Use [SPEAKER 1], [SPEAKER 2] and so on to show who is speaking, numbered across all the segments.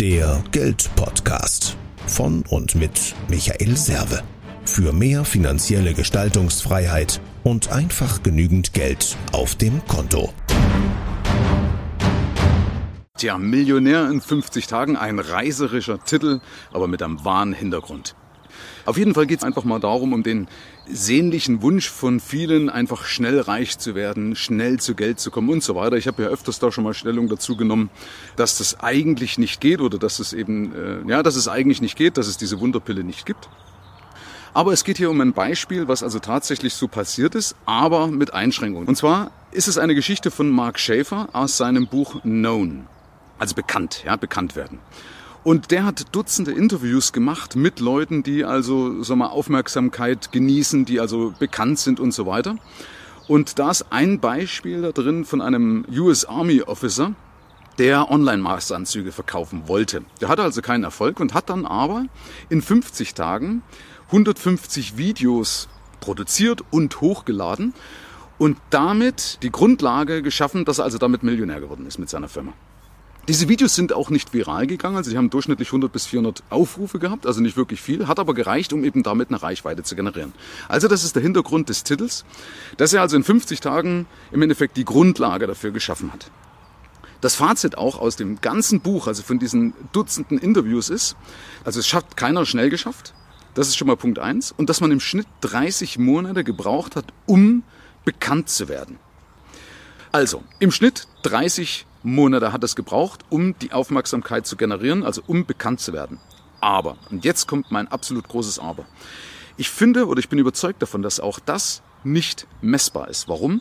[SPEAKER 1] Der Geldpodcast von und mit Michael Serve. Für mehr finanzielle Gestaltungsfreiheit und einfach genügend Geld auf dem Konto.
[SPEAKER 2] Tja, Millionär in 50 Tagen, ein reiserischer Titel, aber mit einem wahren Hintergrund. Auf jeden Fall geht es einfach mal darum, um den sehnlichen Wunsch von vielen, einfach schnell reich zu werden, schnell zu Geld zu kommen und so weiter. Ich habe ja öfters da schon mal Stellung dazu genommen, dass das eigentlich nicht geht oder dass es eben, äh, ja, dass es eigentlich nicht geht, dass es diese Wunderpille nicht gibt. Aber es geht hier um ein Beispiel, was also tatsächlich so passiert ist, aber mit Einschränkungen. Und zwar ist es eine Geschichte von Mark Schaefer aus seinem Buch Known. Also bekannt, ja, bekannt werden. Und der hat Dutzende Interviews gemacht mit Leuten, die also sag mal, Aufmerksamkeit genießen, die also bekannt sind und so weiter. Und da ist ein Beispiel da drin von einem US Army Officer, der Online-Maßanzüge verkaufen wollte. Der hatte also keinen Erfolg und hat dann aber in 50 Tagen 150 Videos produziert und hochgeladen und damit die Grundlage geschaffen, dass er also damit Millionär geworden ist mit seiner Firma. Diese Videos sind auch nicht viral gegangen, also sie haben durchschnittlich 100 bis 400 Aufrufe gehabt, also nicht wirklich viel, hat aber gereicht, um eben damit eine Reichweite zu generieren. Also das ist der Hintergrund des Titels, dass er also in 50 Tagen im Endeffekt die Grundlage dafür geschaffen hat. Das Fazit auch aus dem ganzen Buch, also von diesen Dutzenden Interviews ist, also es schafft keiner schnell geschafft, das ist schon mal Punkt eins, und dass man im Schnitt 30 Monate gebraucht hat, um bekannt zu werden. Also, im Schnitt 30 Monate hat es gebraucht, um die Aufmerksamkeit zu generieren, also um bekannt zu werden. Aber, und jetzt kommt mein absolut großes Aber. Ich finde oder ich bin überzeugt davon, dass auch das nicht messbar ist. Warum?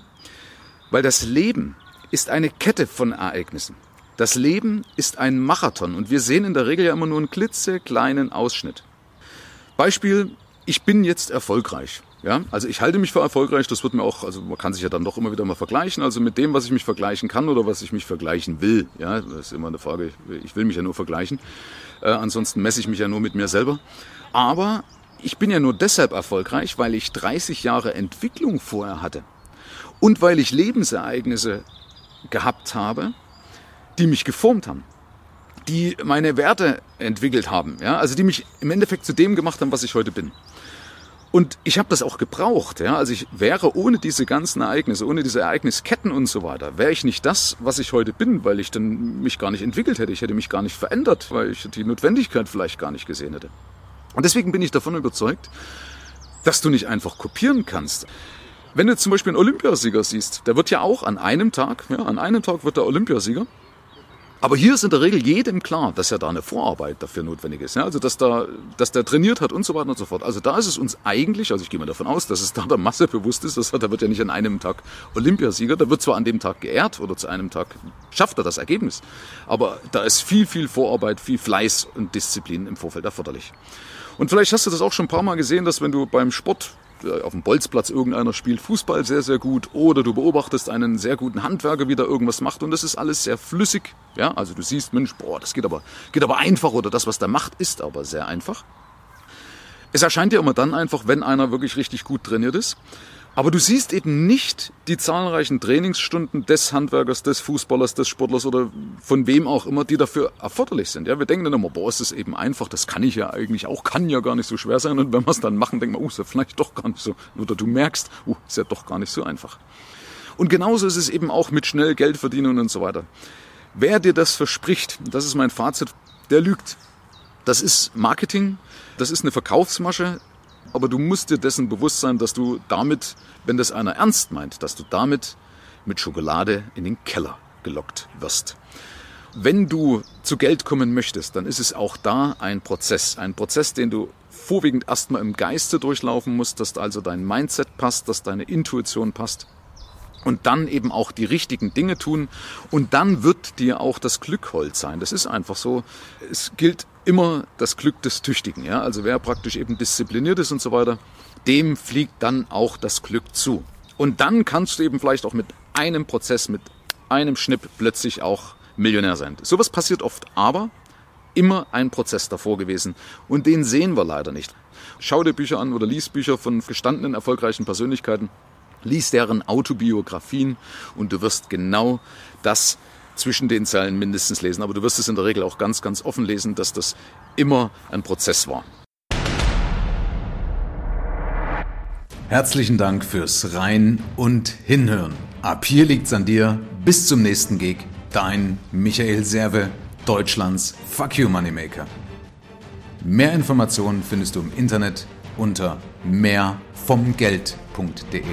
[SPEAKER 2] Weil das Leben ist eine Kette von Ereignissen. Das Leben ist ein Marathon und wir sehen in der Regel ja immer nur einen klitzekleinen Ausschnitt. Beispiel, ich bin jetzt erfolgreich. Ja, also ich halte mich für erfolgreich, das wird mir auch, also man kann sich ja dann doch immer wieder mal vergleichen, also mit dem, was ich mich vergleichen kann oder was ich mich vergleichen will. Ja, das ist immer eine Frage, ich will mich ja nur vergleichen. Äh, ansonsten messe ich mich ja nur mit mir selber. Aber ich bin ja nur deshalb erfolgreich, weil ich 30 Jahre Entwicklung vorher hatte. Und weil ich Lebensereignisse gehabt habe, die mich geformt haben die meine Werte entwickelt haben, ja, also die mich im Endeffekt zu dem gemacht haben, was ich heute bin. Und ich habe das auch gebraucht. Ja? Also ich wäre ohne diese ganzen Ereignisse, ohne diese Ereignisketten und so weiter, wäre ich nicht das, was ich heute bin, weil ich dann mich gar nicht entwickelt hätte. Ich hätte mich gar nicht verändert, weil ich die Notwendigkeit vielleicht gar nicht gesehen hätte. Und deswegen bin ich davon überzeugt, dass du nicht einfach kopieren kannst. Wenn du zum Beispiel einen Olympiasieger siehst, der wird ja auch an einem Tag, ja, an einem Tag wird der Olympiasieger. Aber hier ist in der Regel jedem klar, dass ja da eine Vorarbeit dafür notwendig ist. Ja? Also dass da, dass der trainiert hat und so weiter und so fort. Also da ist es uns eigentlich, also ich gehe mal davon aus, dass es da der Masse bewusst ist, dass er, der wird ja nicht an einem Tag Olympiasieger, der wird zwar an dem Tag geehrt oder zu einem Tag schafft er das Ergebnis, aber da ist viel, viel Vorarbeit, viel Fleiß und Disziplin im Vorfeld erforderlich. Und vielleicht hast du das auch schon ein paar Mal gesehen, dass wenn du beim Sport auf dem Bolzplatz irgendeiner spielt Fußball sehr, sehr gut oder du beobachtest einen sehr guten Handwerker, wie der irgendwas macht und das ist alles sehr flüssig. Ja, also du siehst, Mensch, boah, das geht aber, geht aber einfach oder das, was der macht, ist aber sehr einfach. Es erscheint dir immer dann einfach, wenn einer wirklich richtig gut trainiert ist. Aber du siehst eben nicht die zahlreichen Trainingsstunden des Handwerkers, des Fußballers, des Sportlers oder von wem auch immer, die dafür erforderlich sind. Ja, wir denken dann immer, boah, ist das eben einfach, das kann ich ja eigentlich auch, kann ja gar nicht so schwer sein. Und wenn wir es dann machen, denken wir, oh, ist ja vielleicht doch gar nicht so. Oder du merkst, oh, ist ja doch gar nicht so einfach. Und genauso ist es eben auch mit schnell Geld verdienen und so weiter. Wer dir das verspricht, das ist mein Fazit, der lügt. Das ist Marketing, das ist eine Verkaufsmasche, aber du musst dir dessen bewusst sein, dass du damit, wenn das einer ernst meint, dass du damit mit Schokolade in den Keller gelockt wirst. Wenn du zu Geld kommen möchtest, dann ist es auch da ein Prozess. Ein Prozess, den du vorwiegend erstmal im Geiste durchlaufen musst, dass also dein Mindset passt, dass deine Intuition passt und dann eben auch die richtigen Dinge tun und dann wird dir auch das Glück hold sein. Das ist einfach so. Es gilt immer das Glück des Tüchtigen. Ja? Also wer praktisch eben diszipliniert ist und so weiter, dem fliegt dann auch das Glück zu. Und dann kannst du eben vielleicht auch mit einem Prozess, mit einem Schnipp plötzlich auch Millionär sein. Sowas passiert oft, aber immer ein Prozess davor gewesen. Und den sehen wir leider nicht. Schau dir Bücher an oder lies Bücher von gestandenen, erfolgreichen Persönlichkeiten. Lies deren Autobiografien und du wirst genau das zwischen den Zeilen mindestens lesen. Aber du wirst es in der Regel auch ganz, ganz offen lesen, dass das immer ein Prozess war. Herzlichen Dank fürs Rein und Hinhören. Ab hier liegt's an dir. Bis zum nächsten Gig. Dein Michael Serve, Deutschlands Fuck You Moneymaker. Mehr Informationen findest du im Internet unter mehrvomgeld.de.